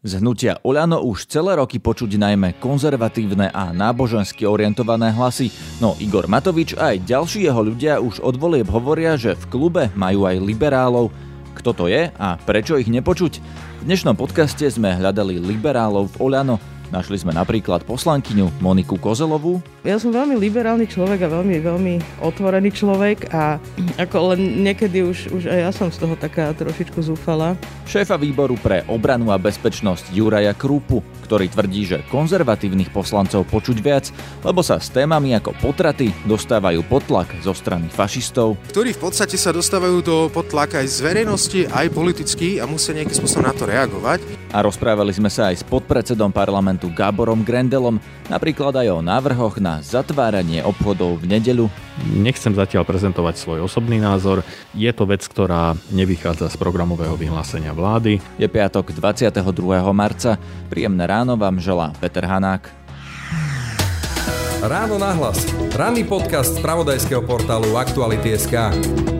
Z hnutia Oľano už celé roky počuť najmä konzervatívne a nábožensky orientované hlasy, no Igor Matovič a aj ďalší jeho ľudia už od volieb hovoria, že v klube majú aj liberálov. Kto to je a prečo ich nepočuť? V dnešnom podcaste sme hľadali liberálov v Oľano, Našli sme napríklad poslankyňu Moniku Kozelovú. Ja som veľmi liberálny človek a veľmi, veľmi otvorený človek a ako len niekedy už, už aj ja som z toho taká trošičku zúfala. Šéfa výboru pre obranu a bezpečnosť Juraja Krúpu, ktorý tvrdí, že konzervatívnych poslancov počuť viac, lebo sa s témami ako potraty dostávajú potlak zo strany fašistov. Ktorí v podstate sa dostávajú do potlaka aj z verejnosti, aj politicky a musia nejakým spôsobom na to reagovať. A rozprávali sme sa aj s podpredsedom parlamentu parlamentu Gáborom Grendelom, napríklad aj o návrhoch na zatváranie obchodov v nedeľu. Nechcem zatiaľ prezentovať svoj osobný názor. Je to vec, ktorá nevychádza z programového vyhlásenia vlády. Je piatok 22. marca. Príjemné ráno vám želá Peter Hanák. Ráno nahlas. Ranný podcast z pravodajského portálu Aktuality.sk.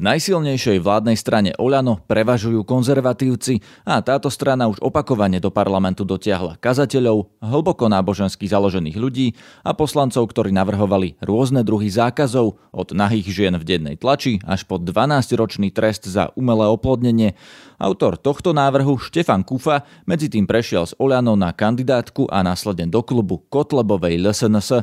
Najsilnejšej vládnej strane Oľano prevažujú konzervatívci a táto strana už opakovane do parlamentu dotiahla kazateľov, hlboko nábožensky založených ľudí a poslancov, ktorí navrhovali rôzne druhy zákazov, od nahých žien v dennej tlači až po 12-ročný trest za umelé oplodnenie. Autor tohto návrhu, Štefan Kufa, medzi tým prešiel z Oľano na kandidátku a následne do klubu Kotlebovej LSNS.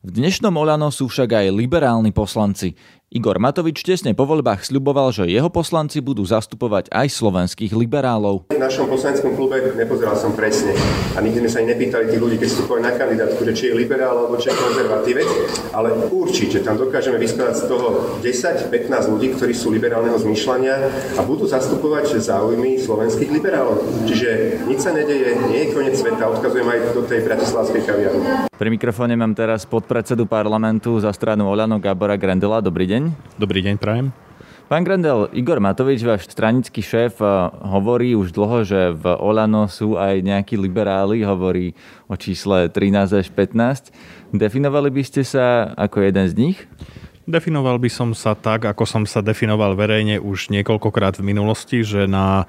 V dnešnom Olano sú však aj liberálni poslanci. Igor Matovič tesne po voľbách sľuboval, že jeho poslanci budú zastupovať aj slovenských liberálov. V našom poslaneckom klube nepozeral som presne a nikdy sme sa ani nepýtali tých ľudí, keď vstupovali na kandidátku, že či je liberál alebo či je konzervatívec, ale určite tam dokážeme vyskladať z toho 10-15 ľudí, ktorí sú liberálneho zmýšľania a budú zastupovať záujmy slovenských liberálov. Čiže nič sa nedeje, nie je koniec sveta, odkazujem aj do tej bratislavskej kaviarny. Pri mikrofóne mám teraz podpredsedu parlamentu za stranu Olano Gabora Grendela. Dobrý deň deň. Dobrý deň, prajem. Pán Grendel, Igor Matovič, váš stranický šéf, eh, hovorí už dlho, že v Olano sú aj nejakí liberáli, hovorí o čísle 13 až 15. Definovali by ste sa ako jeden z nich? Definoval by som sa tak, ako som sa definoval verejne už niekoľkokrát v minulosti, že na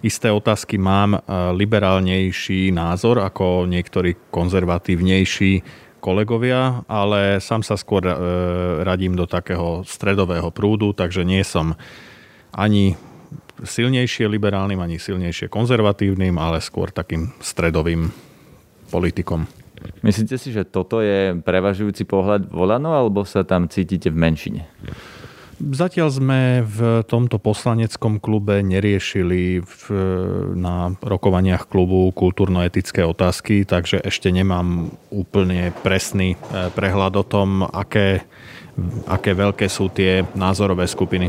isté otázky mám eh, liberálnejší názor ako niektorí konzervatívnejší kolegovia, ale sám sa skôr e, radím do takého stredového prúdu, takže nie som ani silnejšie liberálnym, ani silnejšie konzervatívnym, ale skôr takým stredovým politikom. Myslíte si, že toto je prevažujúci pohľad volano, alebo sa tam cítite v menšine? Zatiaľ sme v tomto poslaneckom klube neriešili v, na rokovaniach klubu kultúrno-etické otázky, takže ešte nemám úplne presný e, prehľad o tom, aké, aké veľké sú tie názorové skupiny.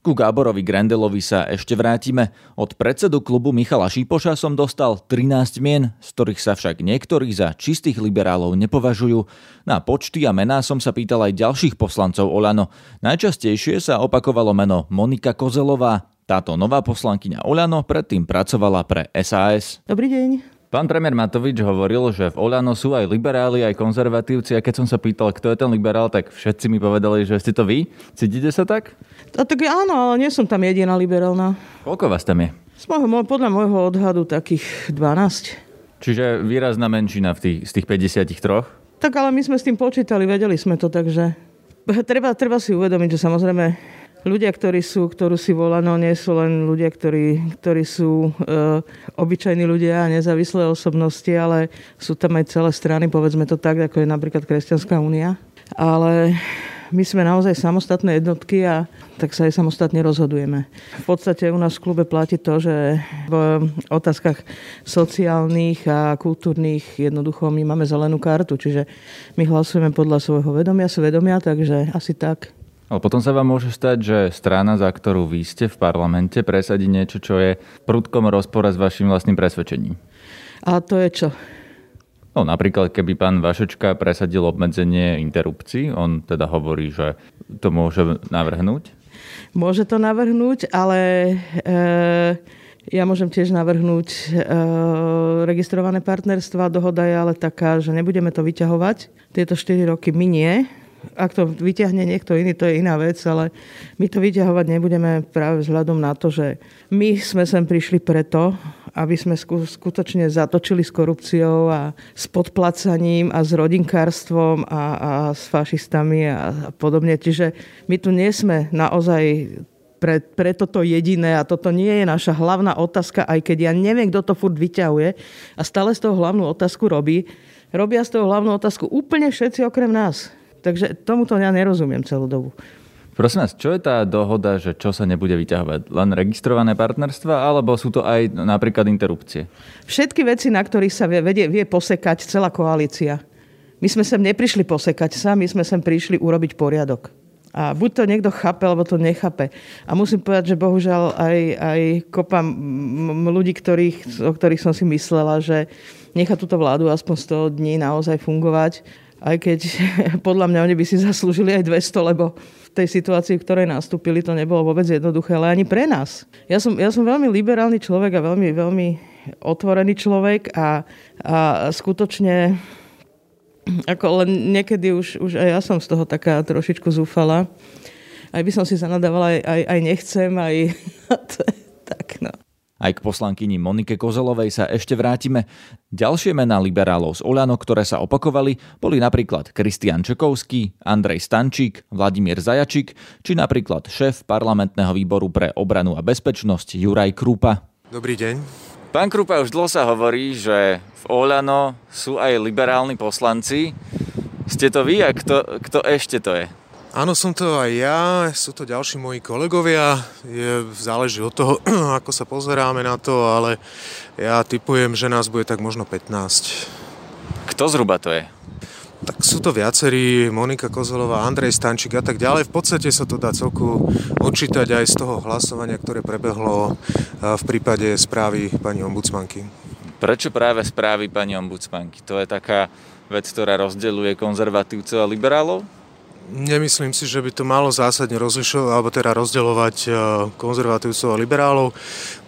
Ku Gáborovi Grendelovi sa ešte vrátime. Od predsedu klubu Michala Šípoša som dostal 13 mien, z ktorých sa však niektorí za čistých liberálov nepovažujú. Na počty a mená som sa pýtal aj ďalších poslancov Olano. Najčastejšie sa opakovalo meno Monika Kozelová. Táto nová poslankyňa Olano predtým pracovala pre SAS. Dobrý deň. Pán premiér Matovič hovoril, že v Olano sú aj liberáli, aj konzervatívci a keď som sa pýtal, kto je ten liberál, tak všetci mi povedali, že ste to vy. Cítite sa tak? A tak áno, ale nie som tam jediná liberálna. Koľko vás tam je? Z môjho, podľa môjho odhadu takých 12. Čiže výrazná menšina v tých, z tých 53? Tak ale my sme s tým počítali, vedeli sme to, takže treba, treba si uvedomiť, že samozrejme ľudia, ktorí sú, ktorú si volano, nie sú len ľudia, ktorí, ktorí sú e, obyčajní ľudia a nezávislé osobnosti, ale sú tam aj celé strany, povedzme to tak, ako je napríklad Kresťanská únia. Ale my sme naozaj samostatné jednotky a tak sa aj samostatne rozhodujeme. V podstate u nás v klube platí to, že v otázkach sociálnych a kultúrnych jednoducho my máme zelenú kartu, čiže my hlasujeme podľa svojho vedomia, svedomia, takže asi tak. Ale potom sa vám môže stať, že strana, za ktorú vy ste v parlamente, presadí niečo, čo je prudkom rozpore s vašim vlastným presvedčením. A to je čo? No napríklad, keby pán Vašečka presadil obmedzenie interrupcií, on teda hovorí, že to môže navrhnúť. Môže to navrhnúť, ale e, ja môžem tiež navrhnúť e, registrované partnerstva. Dohoda je ale taká, že nebudeme to vyťahovať. Tieto 4 roky minie ak to vyťahne niekto iný, to je iná vec, ale my to vyťahovať nebudeme práve vzhľadom na to, že my sme sem prišli preto, aby sme skutočne zatočili s korupciou a s podplacaním a s rodinkárstvom a, a s fašistami a, podobne. Čiže my tu nie sme naozaj pre, pre toto jediné a toto nie je naša hlavná otázka, aj keď ja neviem, kto to furt vyťahuje a stále z toho hlavnú otázku robí. Robia z toho hlavnú otázku úplne všetci okrem nás. Takže tomuto ja nerozumiem celú dobu. Prosím vás, čo je tá dohoda, že čo sa nebude vyťahovať? Len registrované partnerstva, alebo sú to aj napríklad interrupcie? Všetky veci, na ktorých sa vie, vie, vie posekať celá koalícia. My sme sem neprišli posekať sa, my sme sem prišli urobiť poriadok. A buď to niekto chápe, alebo to nechápe. A musím povedať, že bohužiaľ aj, aj kopa ľudí, ktorých, o ktorých som si myslela, že nechá túto vládu aspoň 100 dní naozaj fungovať, aj keď podľa mňa oni by si zaslúžili aj 200, lebo v tej situácii, v ktorej nastúpili, to nebolo vôbec jednoduché, ale ani pre nás. Ja som, ja som veľmi liberálny človek a veľmi, veľmi otvorený človek a, a skutočne ako len niekedy už, už aj ja som z toho taká trošičku zúfala. Aj by som si zanadávala, aj, aj, aj nechcem, aj. Aj k poslankyni Monike Kozelovej sa ešte vrátime. Ďalšie mená liberálov z Oľano, ktoré sa opakovali, boli napríklad Kristian Čekovský, Andrej Stančík, Vladimír Zajačík, či napríklad šéf parlamentného výboru pre obranu a bezpečnosť Juraj Krupa. Dobrý deň. Pán Krupa, už dlho sa hovorí, že v Oľano sú aj liberálni poslanci. Ste to vy a kto, kto ešte to je? Áno, som to aj ja, sú to ďalší moji kolegovia, je, záleží od toho, ako sa pozeráme na to, ale ja typujem, že nás bude tak možno 15. Kto zhruba to je? Tak sú to viacerí, Monika Kozelová, Andrej Stančík a tak ďalej. V podstate sa to dá celku odčítať aj z toho hlasovania, ktoré prebehlo v prípade správy pani ombudsmanky. Prečo práve správy pani ombudsmanky? To je taká vec, ktorá rozdeľuje konzervatívcov a liberálov? Nemyslím si, že by to malo zásadne rozlišovať, alebo teda rozdeľovať e, konzervatívcov a liberálov.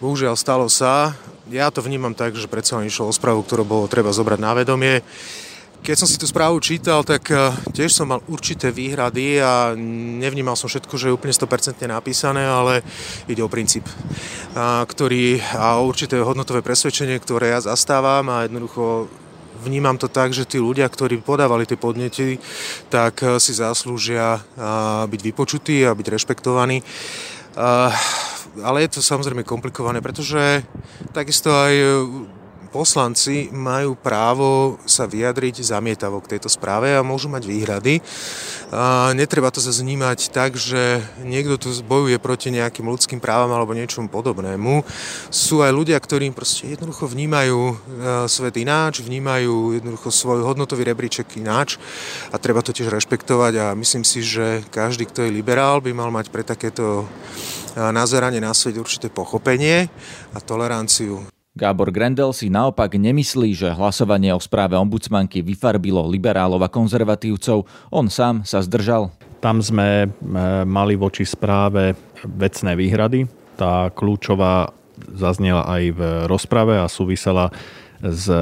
Bohužiaľ stalo sa. Ja to vnímam tak, že predsa len išlo o správu, ktorú bolo treba zobrať na vedomie. Keď som si tú správu čítal, tak e, tiež som mal určité výhrady a nevnímal som všetko, že je úplne 100% napísané, ale ide o princíp, a, ktorý a určité hodnotové presvedčenie, ktoré ja zastávam a jednoducho vnímam to tak, že tí ľudia, ktorí podávali tie podnety, tak eh, si zaslúžia eh, byť vypočutí a byť rešpektovaní. Eh, ale je to samozrejme komplikované, pretože takisto aj poslanci majú právo sa vyjadriť zamietavo k tejto správe a môžu mať výhrady. A netreba to zase vnímať tak, že niekto tu bojuje proti nejakým ľudským právam alebo niečomu podobnému. Sú aj ľudia, ktorí proste jednoducho vnímajú e, svet ináč, vnímajú jednoducho svoj hodnotový rebríček ináč a treba to tiež rešpektovať a myslím si, že každý, kto je liberál, by mal mať pre takéto e, nazeranie na svet určité pochopenie a toleranciu. Gábor Grendel si naopak nemyslí, že hlasovanie o správe ombudsmanky vyfarbilo liberálov a konzervatívcov. On sám sa zdržal. Tam sme e, mali voči správe vecné výhrady. Tá kľúčová zaznela aj v rozprave a súvisela s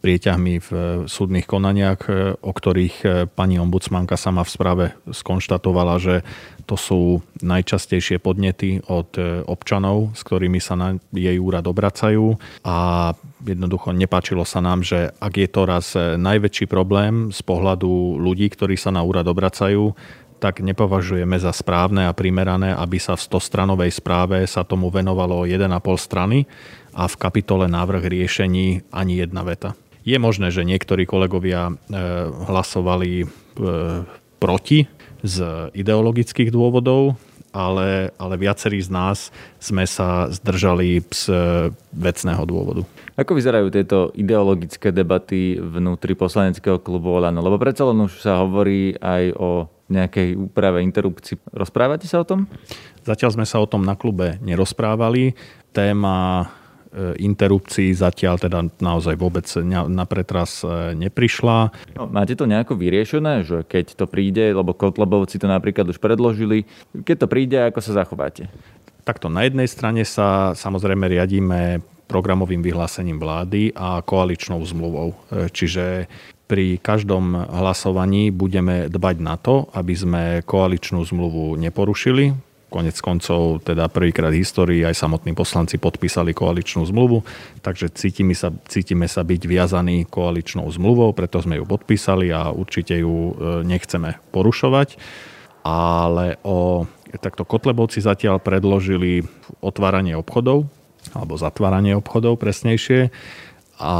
prieťahmi v súdnych konaniach, o ktorých pani ombudsmanka sama v správe skonštatovala, že to sú najčastejšie podnety od občanov, s ktorými sa na jej úrad obracajú a jednoducho nepáčilo sa nám, že ak je to raz najväčší problém z pohľadu ľudí, ktorí sa na úrad obracajú, tak nepovažujeme za správne a primerané, aby sa v 100-stranovej správe sa tomu venovalo 1,5 strany a v kapitole návrh riešení ani jedna veta. Je možné, že niektorí kolegovia e, hlasovali proti z ideologických dôvodov, ale, ale viacerí z nás sme sa zdržali z vecného dôvodu. Ako vyzerajú tieto ideologické debaty vnútri poslaneckého klubu Olano? Lebo predsa len už sa hovorí aj o nejakej úprave interrupcií. Rozprávate sa o tom? Zatiaľ sme sa o tom na klube nerozprávali. Téma e, interrupcií zatiaľ teda naozaj vôbec na pretras e, neprišla. No, máte to nejako vyriešené, že keď to príde, lebo Kotlebovci to napríklad už predložili, keď to príde, ako sa zachováte? Takto na jednej strane sa samozrejme riadíme programovým vyhlásením vlády a koaličnou zmluvou. E, čiže pri každom hlasovaní budeme dbať na to, aby sme koaličnú zmluvu neporušili. Konec koncov, teda prvýkrát v histórii aj samotní poslanci podpísali koaličnú zmluvu, takže cítime sa, cítime sa byť viazaní koaličnou zmluvou, preto sme ju podpísali a určite ju e, nechceme porušovať. Ale o takto Kotlebovci zatiaľ predložili otváranie obchodov, alebo zatváranie obchodov presnejšie. A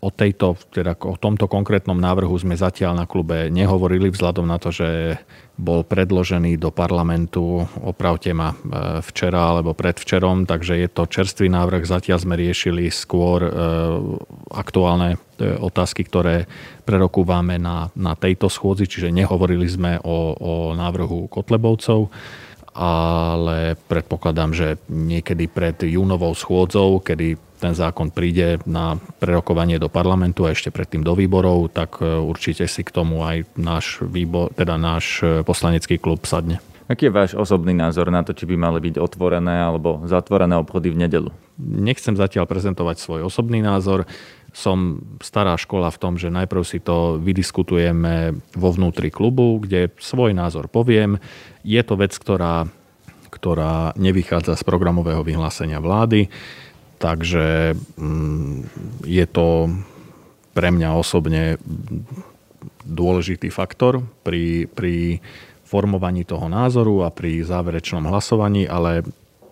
O, tejto, teda o tomto konkrétnom návrhu sme zatiaľ na klube nehovorili vzhľadom na to, že bol predložený do parlamentu, opravte ma, e, včera alebo predvčerom, takže je to čerstvý návrh. Zatiaľ sme riešili skôr e, aktuálne e, otázky, ktoré prerokúvame na, na tejto schôdzi, čiže nehovorili sme o, o návrhu Kotlebovcov ale predpokladám, že niekedy pred júnovou schôdzou, kedy ten zákon príde na prerokovanie do parlamentu a ešte predtým do výborov, tak e, určite si k tomu aj náš, výbor, teda náš e, poslanecký klub sadne. Aký je váš osobný názor na to, či by mali byť otvorené alebo zatvorené obchody v nedelu? Nechcem zatiaľ prezentovať svoj osobný názor. Som stará škola v tom, že najprv si to vydiskutujeme vo vnútri klubu, kde svoj názor poviem. Je to vec, ktorá, ktorá nevychádza z programového vyhlásenia vlády Takže mm, je to pre mňa osobne dôležitý faktor pri, pri formovaní toho názoru a pri záverečnom hlasovaní, ale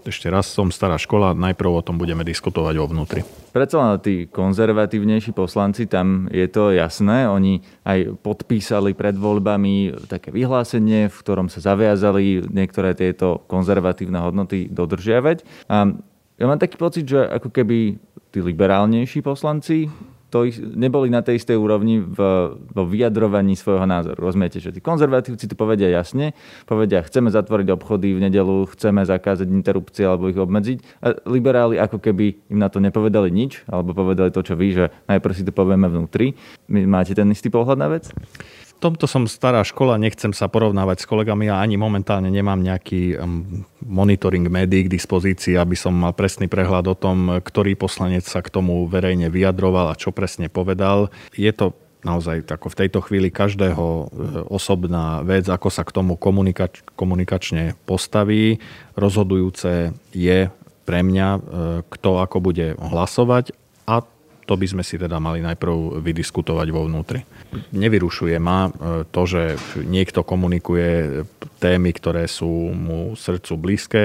ešte raz som stará škola, najprv o tom budeme diskutovať vo vnútri. Predsa len tí konzervatívnejší poslanci, tam je to jasné, oni aj podpísali pred voľbami také vyhlásenie, v ktorom sa zaviazali niektoré tieto konzervatívne hodnoty dodržiavať. A ja mám taký pocit, že ako keby tí liberálnejší poslanci to ich, neboli na tej istej úrovni v, vo vyjadrovaní svojho názoru. Rozumiete, že tí konzervatívci to povedia jasne, povedia, chceme zatvoriť obchody v nedelu, chceme zakázať interrupcie alebo ich obmedziť. A liberáli ako keby im na to nepovedali nič, alebo povedali to, čo vy, že najprv si to povieme vnútri. Máte ten istý pohľad na vec? Tomto som stará škola, nechcem sa porovnávať s kolegami a ani momentálne nemám nejaký monitoring médií k dispozícii, aby som mal presný prehľad o tom, ktorý poslanec sa k tomu verejne vyjadroval a čo presne povedal. Je to naozaj tako v tejto chvíli každého e, osobná vec, ako sa k tomu komunikač- komunikačne postaví. Rozhodujúce je pre mňa, e, kto ako bude hlasovať to by sme si teda mali najprv vydiskutovať vo vnútri. Nevyrušuje ma e, to, že niekto komunikuje témy, ktoré sú mu srdcu blízke,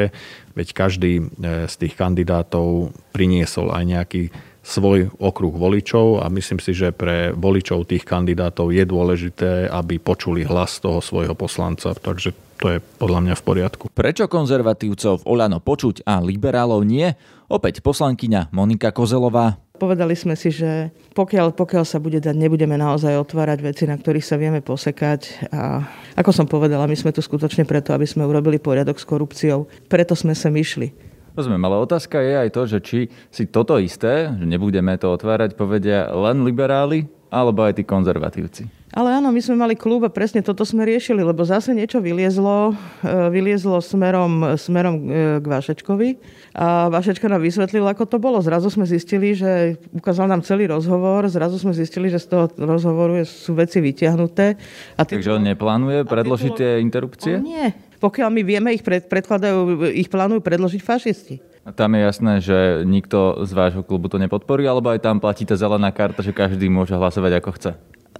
veď každý e, z tých kandidátov priniesol aj nejaký svoj okruh voličov a myslím si, že pre voličov tých kandidátov je dôležité, aby počuli hlas toho svojho poslanca. Takže to je podľa mňa v poriadku. Prečo konzervatívcov Olano počuť a liberálov nie? Opäť poslankyňa Monika Kozelová. Povedali sme si, že pokiaľ, pokiaľ sa bude dať, nebudeme naozaj otvárať veci, na ktorých sa vieme posekať. A ako som povedala, my sme tu skutočne preto, aby sme urobili poriadok s korupciou. Preto sme sa myšli. Rozumiem, ale otázka je aj to, že či si toto isté, že nebudeme to otvárať, povedia len liberáli, alebo aj tí konzervatívci. Ale áno, my sme mali klub a presne toto sme riešili, lebo zase niečo vyliezlo, e, vyliezlo smerom, smerom e, k Vašečkovi a Vašečka nám vysvetlil, ako to bolo. Zrazu sme zistili, že ukázal nám celý rozhovor, zrazu sme zistili, že z toho rozhovoru sú veci vyťahnuté. A Takže on neplánuje predložiť tie interrupcie? nie. Pokiaľ my vieme, ich pred, predkladajú, ich plánujú predložiť fašisti. A tam je jasné, že nikto z vášho klubu to nepodporí, alebo aj tam platí tá zelená karta, že každý môže hlasovať ako chce?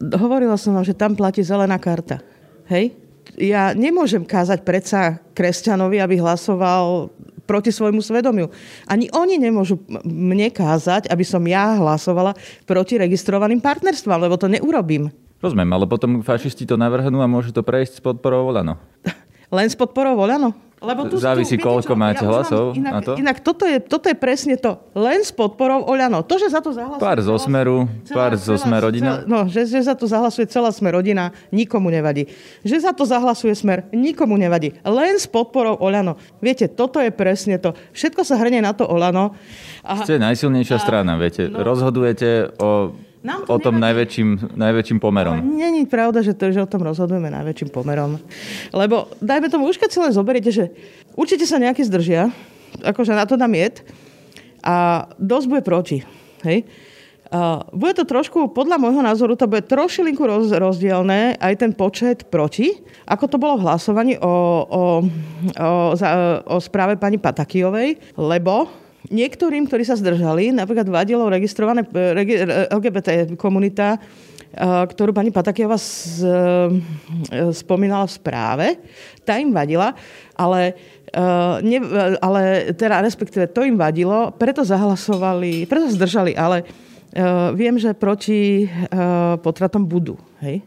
Hovorila som vám, že tam platí zelená karta. Hej? Ja nemôžem kázať predsa kresťanovi, aby hlasoval proti svojmu svedomiu. Ani oni nemôžu mne kázať, aby som ja hlasovala proti registrovaným partnerstvám, lebo to neurobím. Rozumiem, ale potom fašisti to navrhnú a môže to prejsť s podporou Olano. Len s podporou Oľano? Lebo tu, Závisí, tu, koľko čo, máte ja hlasov inak, na to. Inak toto je, toto je presne to. Len s podporou Oľano. To, že za to zahlasuje... Pár zo Smeru, celá, pár zo Smer rodina. Celá, no, že, že za to zahlasuje celá Smer rodina, nikomu nevadí. Že za to zahlasuje Smer, nikomu nevadí. Len s podporou Oľano. Viete, toto je presne to. Všetko sa hrnie na to Oľano. A, Ste najsilnejšia a, strana, viete. No, Rozhodujete o o tom najväčším, najväčším pomerom. Není pravda, že, to, že o tom rozhodujeme najväčším pomerom. Lebo dajme tomu, už keď si len zoberiete, že určite sa nejaký zdržia, akože na to dám jed, a dosť bude proti. Hej? Uh, bude to trošku, podľa môjho názoru, to bude trošilinku roz, rozdielne aj ten počet proti, ako to bolo v hlasovaní o, o, o, za, o správe pani Patakijovej, lebo niektorým, ktorí sa zdržali, napríklad vadilo registrované regi, LGBT komunita, ktorú pani Patakiova z, spomínala v správe, tá im vadila, ale, ne, ale teda respektíve to im vadilo, preto zahlasovali, preto zdržali, ale viem, že proti potratom budú. Hej?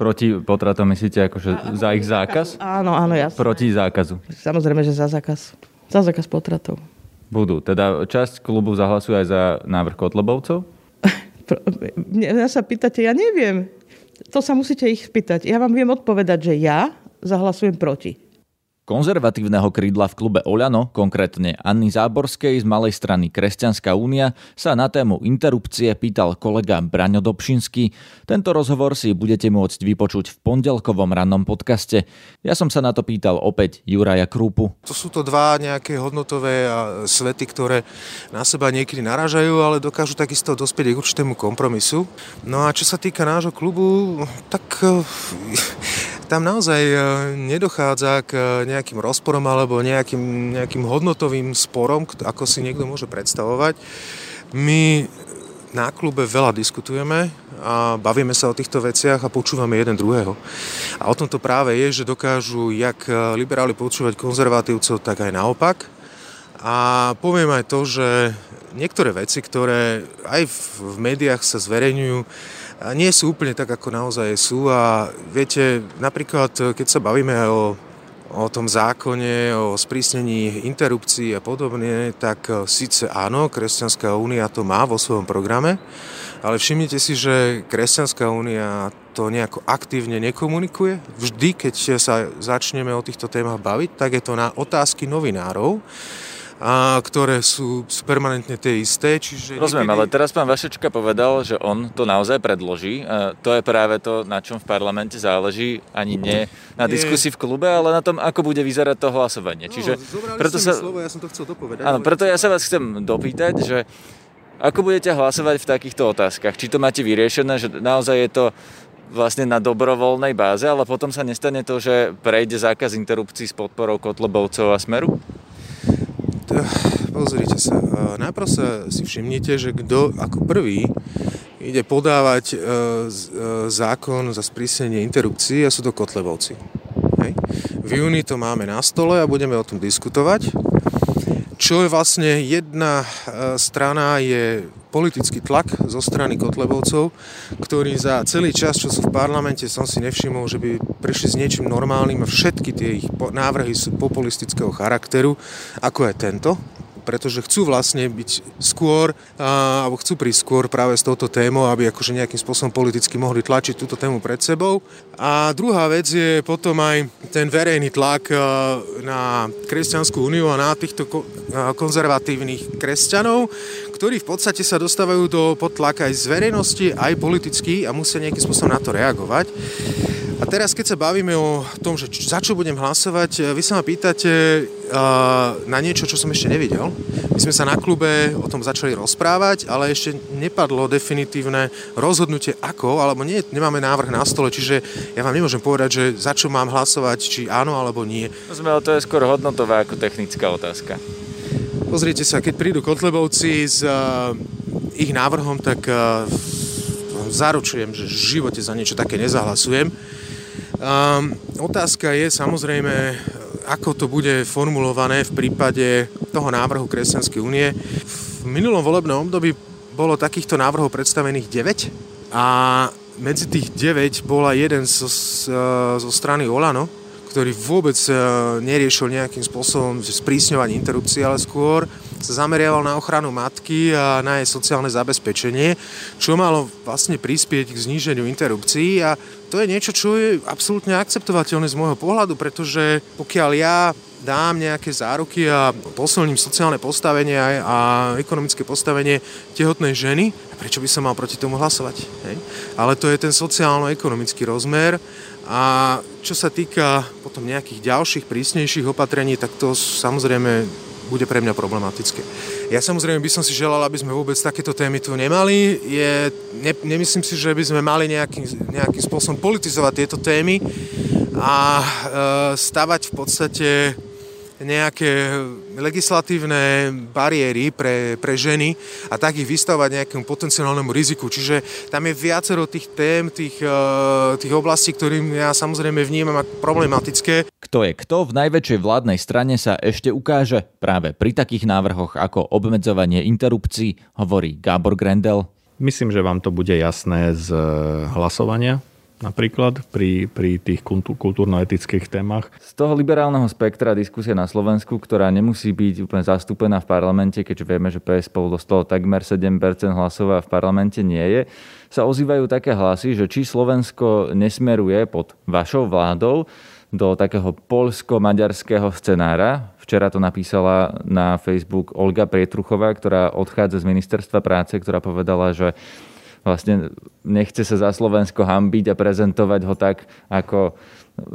Proti potratom myslíte akože za ich zákaz? Áno, áno, jasne. Proti zákazu. Samozrejme, že za zákaz. Za zákaz potratov. Budú. Teda časť klubu zahlasuje aj za návrh Kotlebovcov? Mňa sa pýtate, ja neviem. To sa musíte ich spýtať. Ja vám viem odpovedať, že ja zahlasujem proti konzervatívneho krídla v klube Oľano, konkrétne Anny Záborskej z malej strany Kresťanská únia, sa na tému interrupcie pýtal kolega Braňo Dobšinský. Tento rozhovor si budete môcť vypočuť v pondelkovom rannom podcaste. Ja som sa na to pýtal opäť Juraja Krúpu. To sú to dva nejaké hodnotové svety, ktoré na seba niekedy naražajú, ale dokážu takisto dospieť k určitému kompromisu. No a čo sa týka nášho klubu, tak tam naozaj e, nedochádza k e, nejakým rozporom alebo nejakým, nejakým hodnotovým sporom, ako si niekto môže predstavovať. My na klube veľa diskutujeme a bavíme sa o týchto veciach a počúvame jeden druhého. A o tom to práve je, že dokážu jak e, liberáli počúvať konzervatívcov, tak aj naopak. A poviem aj to, že niektoré veci, ktoré aj v médiách sa zverejňujú, nie sú úplne tak, ako naozaj sú a viete, napríklad keď sa bavíme o, o tom zákone, o sprísnení interrupcií a podobne, tak e, síce áno, Kresťanská únia to má vo svojom programe, ale všimnite si, že Kresťanská únia to nejako aktívne nekomunikuje. Vždy, keď sa začneme o týchto témach baviť, tak je to na otázky novinárov a ktoré sú, permanentne tie isté. Čiže Rozumiem, niekedy... ale teraz pán Vašečka povedal, že on to naozaj predloží. A to je práve to, na čom v parlamente záleží, ani nie na diskusii v klube, ale na tom, ako bude vyzerať to hlasovanie. No, Čiže preto sa... slovo, ja som to chcel dopovedať. Áno, preto ja sa vás chcem dopýtať, že ako budete hlasovať v takýchto otázkach? Či to máte vyriešené, že naozaj je to vlastne na dobrovoľnej báze, ale potom sa nestane to, že prejde zákaz interrupcií s podporou Kotlobovcov a Smeru? Pozrite sa, najprv sa si všimnite, že kto ako prvý ide podávať e, e, zákon za sprísnenie interrupcií a sú to Kotlebovci. Hej. V júni to máme na stole a budeme o tom diskutovať. Čo je vlastne jedna e, strana je politický tlak zo strany Kotlebovcov, ktorí za celý čas, čo sú v parlamente, som si nevšimol, že by prišli s niečím normálnym a všetky tie ich návrhy sú populistického charakteru, ako je tento pretože chcú vlastne byť skôr, alebo chcú prísť skôr práve s touto témou, aby akože nejakým spôsobom politicky mohli tlačiť túto tému pred sebou. A druhá vec je potom aj ten verejný tlak na Kresťanskú úniu a na týchto konzervatívnych kresťanov, ktorí v podstate sa dostávajú do podtlaka aj z verejnosti, aj politicky a musia nejakým spôsobom na to reagovať. A teraz, keď sa bavíme o tom, že za čo budem hlasovať, e, vy sa ma pýtate uh, na niečo, čo som ešte nevidel. My sme sa na klube o tom začali rozprávať, ale ešte nepadlo definitívne rozhodnutie ako, alebo nie, nemáme návrh na stole, čiže ja vám nemôžem povedať, že za čo mám hlasovať, či áno alebo nie. Sme, ale to je skôr hodnotová ako technická otázka. Pozrite sa, keď prídu Kotlebovci s uh, ich návrhom, tak uh, zaručujem, že v živote za niečo také nezahlasujem. Um, otázka je samozrejme, ako to bude formulované v prípade toho návrhu Kresťanskej únie. V minulom volebnom období bolo takýchto návrhov predstavených 9 a medzi tých 9 bola jeden zo, zo strany Olano, ktorý vôbec e, neriešil nejakým spôsobom sprísňovanie interrupcií, ale skôr sa zameriaval na ochranu matky a na jej sociálne zabezpečenie, čo malo vlastne prispieť k zníženiu interrupcií a to je niečo, čo je absolútne akceptovateľné z môjho pohľadu, pretože pokiaľ ja dám nejaké záruky a posilním sociálne postavenie a ekonomické postavenie tehotnej ženy, prečo by som mal proti tomu hlasovať? Hej? Ale to je ten sociálno-ekonomický rozmer a čo sa týka potom nejakých ďalších prísnejších opatrení, tak to samozrejme bude pre mňa problematické. Ja samozrejme by som si želal, aby sme vôbec takéto témy tu nemali. Je, ne, nemyslím si, že by sme mali nejakým, nejakým spôsobom politizovať tieto témy a e, stavať v podstate nejaké legislatívne bariéry pre, pre ženy a tak ich vystavovať nejakému potenciálnemu riziku. Čiže tam je viacero tých tém, tých, eh, tých oblastí, ktorým ja samozrejme vnímam ako problematické. Kto je kto v najväčšej vládnej strane sa ešte ukáže práve pri takých návrhoch ako obmedzovanie interrupcií, hovorí Gábor Grendel. Myslím, že vám to bude jasné z hlasovania napríklad pri, pri tých kultúrno-etických témach. Z toho liberálneho spektra diskusie na Slovensku, ktorá nemusí byť úplne zastúpená v parlamente, keďže vieme, že PS spolu dostalo takmer 7% hlasov a v parlamente nie je, sa ozývajú také hlasy, že či Slovensko nesmeruje pod vašou vládou do takého polsko-maďarského scenára. Včera to napísala na Facebook Olga Prietruchová, ktorá odchádza z ministerstva práce, ktorá povedala, že vlastne nechce sa za Slovensko hambiť a prezentovať ho tak ako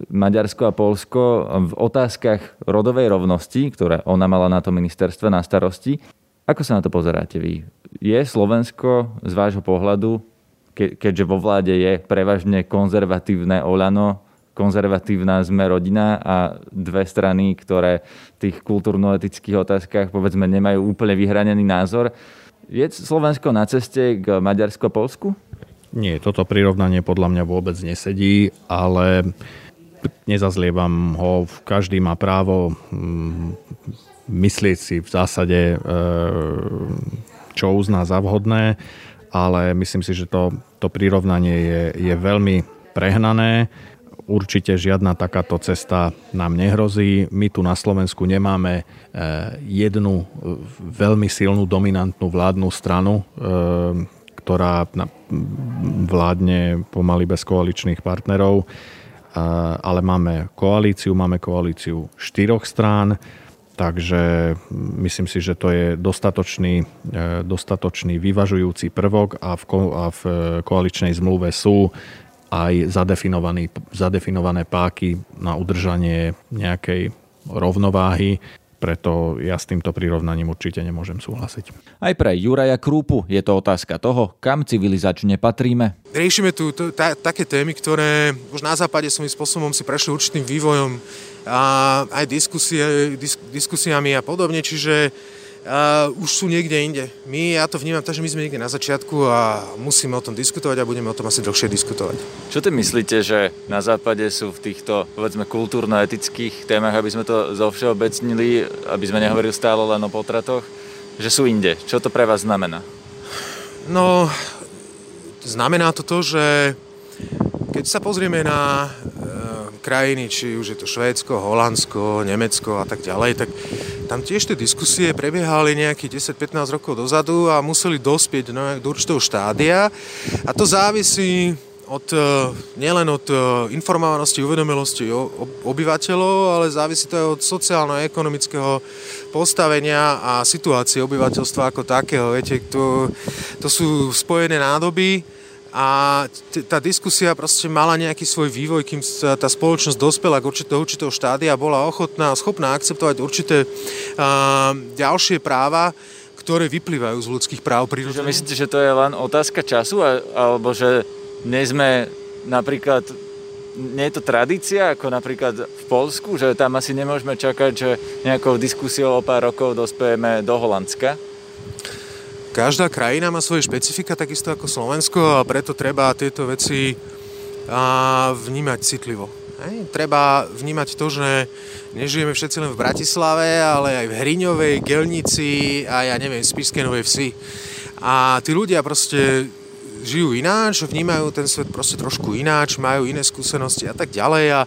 Maďarsko a Polsko v otázkach rodovej rovnosti, ktoré ona mala na to ministerstve na starosti. Ako sa na to pozeráte vy? Je Slovensko z vášho pohľadu, ke, keďže vo vláde je prevažne konzervatívne Olano, konzervatívna sme rodina a dve strany, ktoré v tých kultúrno-etických otázkach povedzme nemajú úplne vyhranený názor, je Slovensko na ceste k Maďarsko a Polsku? Nie, toto prirovnanie podľa mňa vôbec nesedí, ale nezazlievam ho. Každý má právo mm, myslieť si v zásade, e, čo uzná za vhodné, ale myslím si, že to, to prirovnanie je, je veľmi prehnané. Určite žiadna takáto cesta nám nehrozí. My tu na Slovensku nemáme e, jednu e, veľmi silnú dominantnú vládnu stranu, e, ktorá vládne pomaly bez koaličných partnerov, ale máme koalíciu, máme koalíciu štyroch strán, takže myslím si, že to je dostatočný, dostatočný vyvažujúci prvok a v, a v koaličnej zmluve sú aj zadefinovaný, zadefinované páky na udržanie nejakej rovnováhy, preto ja s týmto prirovnaním určite nemôžem súhlasiť. Aj pre Juraja Krúpu je to otázka toho, kam civilizačne patríme. Riešime tu t- t- také témy, ktoré už na západe svojím spôsobom si prešli určitým vývojom a aj diskusie, dis- diskusiami a podobne, čiže uh, už sú niekde inde. My, ja to vnímam tak, že my sme niekde na začiatku a musíme o tom diskutovať a budeme o tom asi dlhšie diskutovať. Čo ty myslíte, že na západe sú v týchto, povedzme, kultúrno-etických témach, aby sme to zovšeobecnili, aby sme nehovorili stále len o potratoch, že sú inde? Čo to pre vás znamená? No, znamená to to, že keď sa pozrieme na e, krajiny, či už je to Švédsko, Holandsko, Nemecko a tak ďalej, tak tam tiež tie diskusie prebiehali nejakých 10-15 rokov dozadu a museli dospieť no, do určitého štádia a to závisí od, e, nielen od e, informovanosti, uvedomelosti obyvateľov, ale závisí to aj od sociálno-ekonomického postavenia a situácie obyvateľstva ako takého. Viete, to, to sú spojené nádoby a t- tá diskusia proste mala nejaký svoj vývoj, kým sa tá spoločnosť dospela k určitého, určitého štádia, bola ochotná a schopná akceptovať určité uh, ďalšie práva, ktoré vyplývajú z ľudských práv. Že myslíte, že to je len otázka času? Alebo že nie sme napríklad nie je to tradícia, ako napríklad v Polsku, že tam asi nemôžeme čakať, že nejakou diskusiou o pár rokov dospejeme do Holandska? Každá krajina má svoje špecifika, takisto ako Slovensko a preto treba tieto veci vnímať citlivo. Hej. Treba vnímať to, že nežijeme všetci len v Bratislave, ale aj v Hriňovej, Gelnici a ja neviem, Spišskej Novej Vsi. A tí ľudia proste žijú ináč, vnímajú ten svet proste trošku ináč, majú iné skúsenosti a tak ďalej a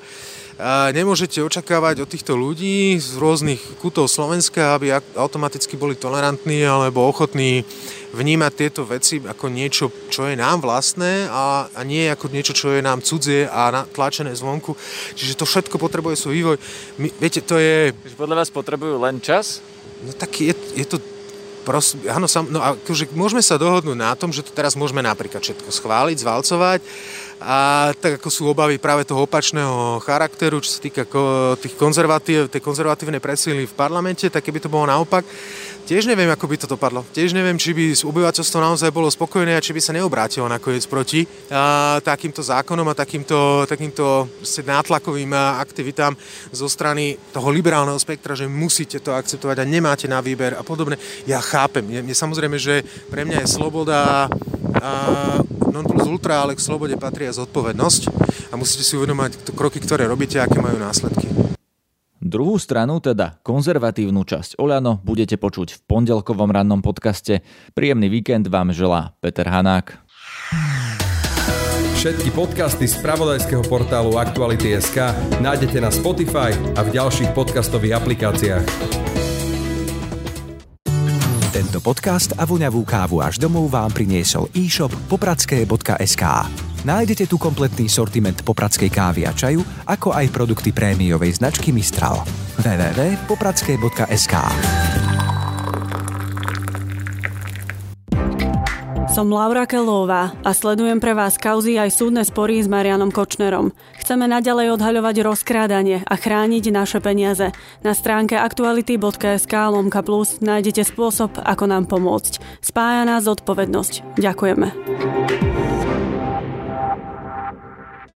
nemôžete očakávať od týchto ľudí z rôznych kútov Slovenska, aby automaticky boli tolerantní alebo ochotní vnímať tieto veci ako niečo, čo je nám vlastné a, a nie ako niečo, čo je nám cudzie a tlačené zvonku. Čiže to všetko potrebuje svoj vývoj. My, viete, to je... Podľa vás potrebujú len čas? No tak je, je to Pros, áno, sam, no akože môžeme sa dohodnúť na tom, že to teraz môžeme napríklad všetko schváliť, zvalcovať. A tak ako sú obavy práve toho opačného charakteru, čo sa týka tých konzervatív, tej konzervatívnej presily v parlamente, tak keby to bolo naopak, Tiež neviem, ako by to dopadlo. Tiež neviem, či by obyvateľstvo naozaj bolo spokojné a či by sa neobrátilo nakoniec proti a, takýmto zákonom a takýmto, takýmto nátlakovým aktivitám zo strany toho liberálneho spektra, že musíte to akceptovať a nemáte na výber a podobne. Ja chápem. Mne, mne samozrejme, že pre mňa je sloboda a non plus ultra, ale k slobode patrí aj zodpovednosť a musíte si uvedomať kroky, ktoré robíte, aké majú následky. Druhú stranu, teda konzervatívnu časť Oľano, budete počuť v pondelkovom rannom podcaste. Príjemný víkend vám želá Peter Hanák. Všetky podcasty z pravodajského portálu Aktuality.sk nájdete na Spotify a v ďalších podcastových aplikáciách. Tento podcast a voňavú kávu až domov vám priniesol e-shop popradské.sk. Nájdete tu kompletný sortiment popradskej kávy a čaju, ako aj produkty prémiovej značky Mistral. www.popradskej.sk Som Laura Kelová a sledujem pre vás kauzy aj súdne spory s Marianom Kočnerom. Chceme naďalej odhaľovať rozkrádanie a chrániť naše peniaze. Na stránke aktuality.sk lomka plus nájdete spôsob, ako nám pomôcť. Spája nás zodpovednosť. Ďakujeme.